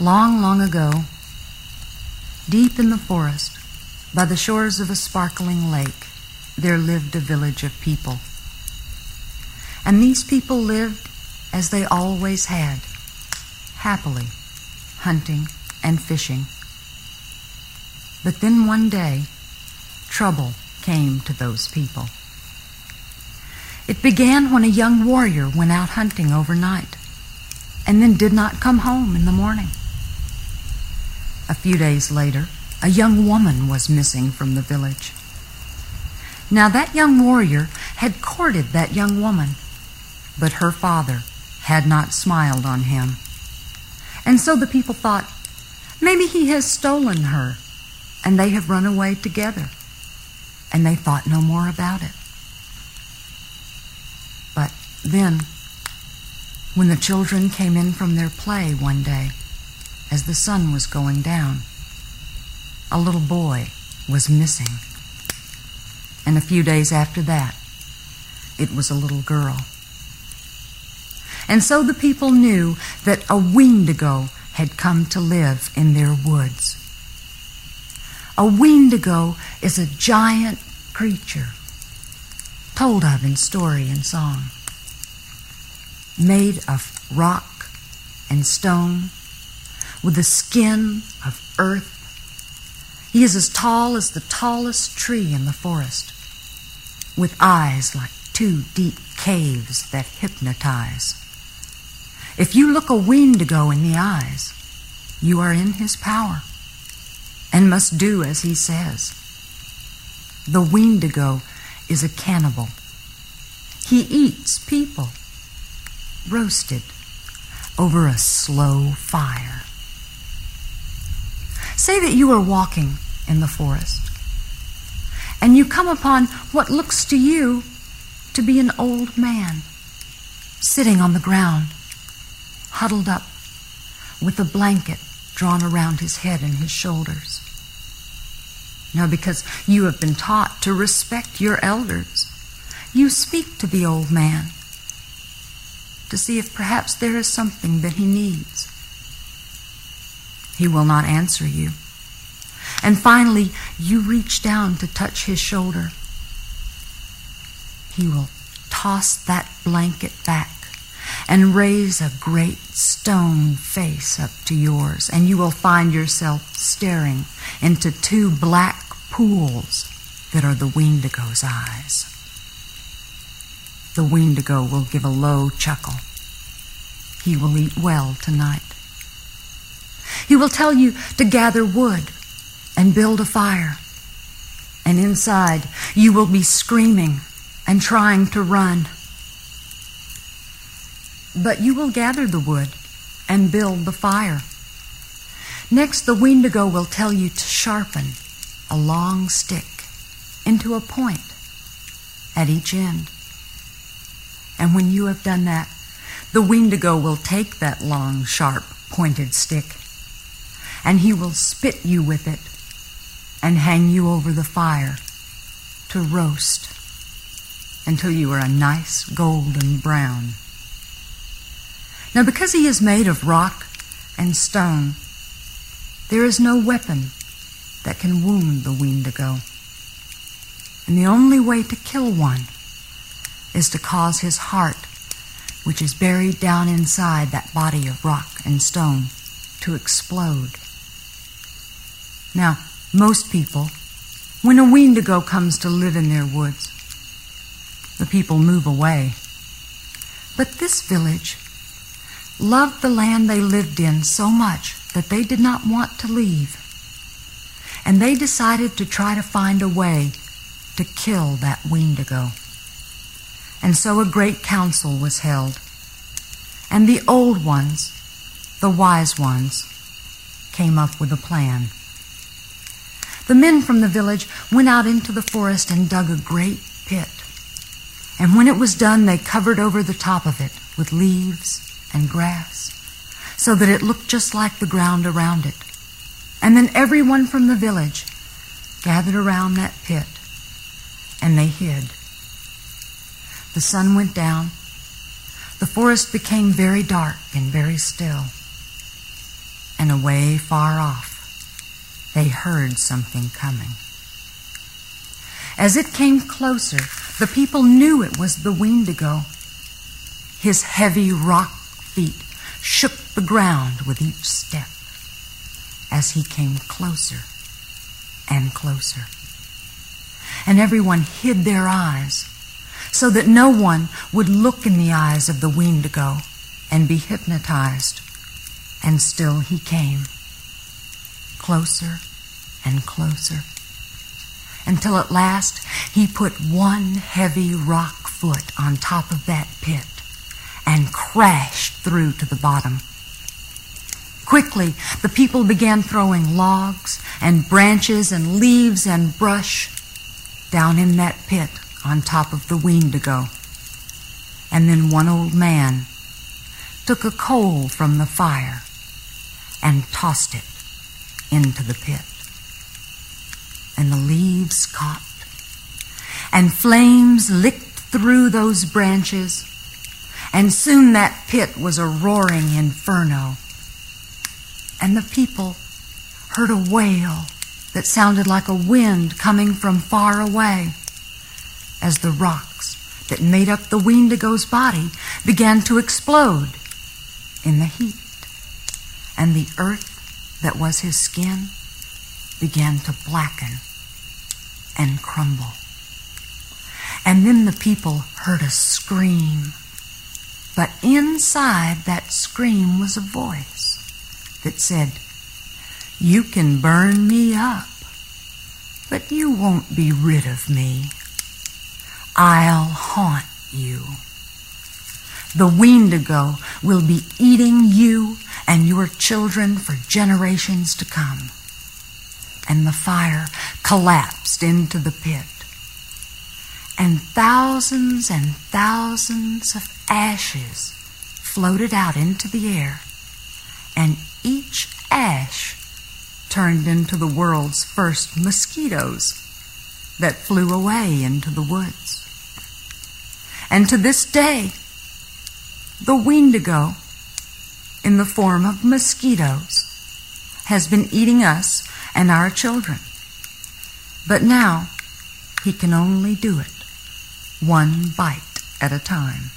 Long, long ago, deep in the forest, by the shores of a sparkling lake, there lived a village of people. And these people lived as they always had, happily, hunting and fishing. But then one day, trouble came to those people. It began when a young warrior went out hunting overnight and then did not come home in the morning. A few days later, a young woman was missing from the village. Now, that young warrior had courted that young woman, but her father had not smiled on him. And so the people thought, maybe he has stolen her, and they have run away together. And they thought no more about it. But then, when the children came in from their play one day, as the sun was going down, a little boy was missing. And a few days after that, it was a little girl. And so the people knew that a Wendigo had come to live in their woods. A Wendigo is a giant creature told of in story and song, made of rock and stone, with the skin of earth. He is as tall as the tallest tree in the forest, with eyes like two deep caves that hypnotize. If you look a Wendigo in the eyes, you are in his power and must do as he says. The Wendigo is a cannibal. He eats people, roasted over a slow fire. Say that you are walking in the forest and you come upon what looks to you to be an old man sitting on the ground, huddled up with a blanket drawn around his head and his shoulders. Now, because you have been taught to respect your elders, you speak to the old man to see if perhaps there is something that he needs. He will not answer you. And finally, you reach down to touch his shoulder. He will toss that blanket back and raise a great stone face up to yours, and you will find yourself staring into two black pools that are the Wendigo's eyes. The Wendigo will give a low chuckle. He will eat well tonight. He will tell you to gather wood and build a fire. And inside, you will be screaming and trying to run. But you will gather the wood and build the fire. Next, the Wendigo will tell you to sharpen a long stick into a point at each end. And when you have done that, the Wendigo will take that long, sharp, pointed stick and he will spit you with it and hang you over the fire to roast until you are a nice golden brown. Now, because he is made of rock and stone, there is no weapon that can wound the Wendigo. And the only way to kill one is to cause his heart, which is buried down inside that body of rock and stone, to explode. Now, most people, when a Wendigo comes to live in their woods, the people move away. But this village loved the land they lived in so much that they did not want to leave. And they decided to try to find a way to kill that Wendigo. And so a great council was held. And the old ones, the wise ones, came up with a plan. The men from the village went out into the forest and dug a great pit. And when it was done, they covered over the top of it with leaves and grass so that it looked just like the ground around it. And then everyone from the village gathered around that pit and they hid. The sun went down. The forest became very dark and very still. and away far off, they heard something coming. As it came closer, the people knew it was the Wendigo. His heavy rock feet shook the ground with each step as he came closer and closer. And everyone hid their eyes so that no one would look in the eyes of the Wendigo and be hypnotized. And still he came, closer and closer, until at last he put one heavy rock foot on top of that pit and crashed through to the bottom. Quickly, the people began throwing logs and branches and leaves and brush down in that pit on top of the Wendigo. And then one old man took a coal from the fire and tossed it into the pit. And the leaves caught, and flames licked through those branches, and soon that pit was a roaring inferno. And the people heard a wail that sounded like a wind coming from far away as the rocks that made up the Wendigo's body began to explode in the heat and the earth that was his skin began to blacken and crumble. And then the people heard a scream. But inside that scream was a voice that said, You can burn me up, but you won't be rid of me. I'll haunt you. The Wendigo will be eating you and your children for generations to come. And the fire collapsed into the pit. And thousands and thousands of ashes floated out into the air. And each ash turned into the world's first mosquitoes that flew away into the woods. And to this day, the Wendigo, in the form of mosquitoes, has been eating us and our children. But now he can only do it one bite at a time.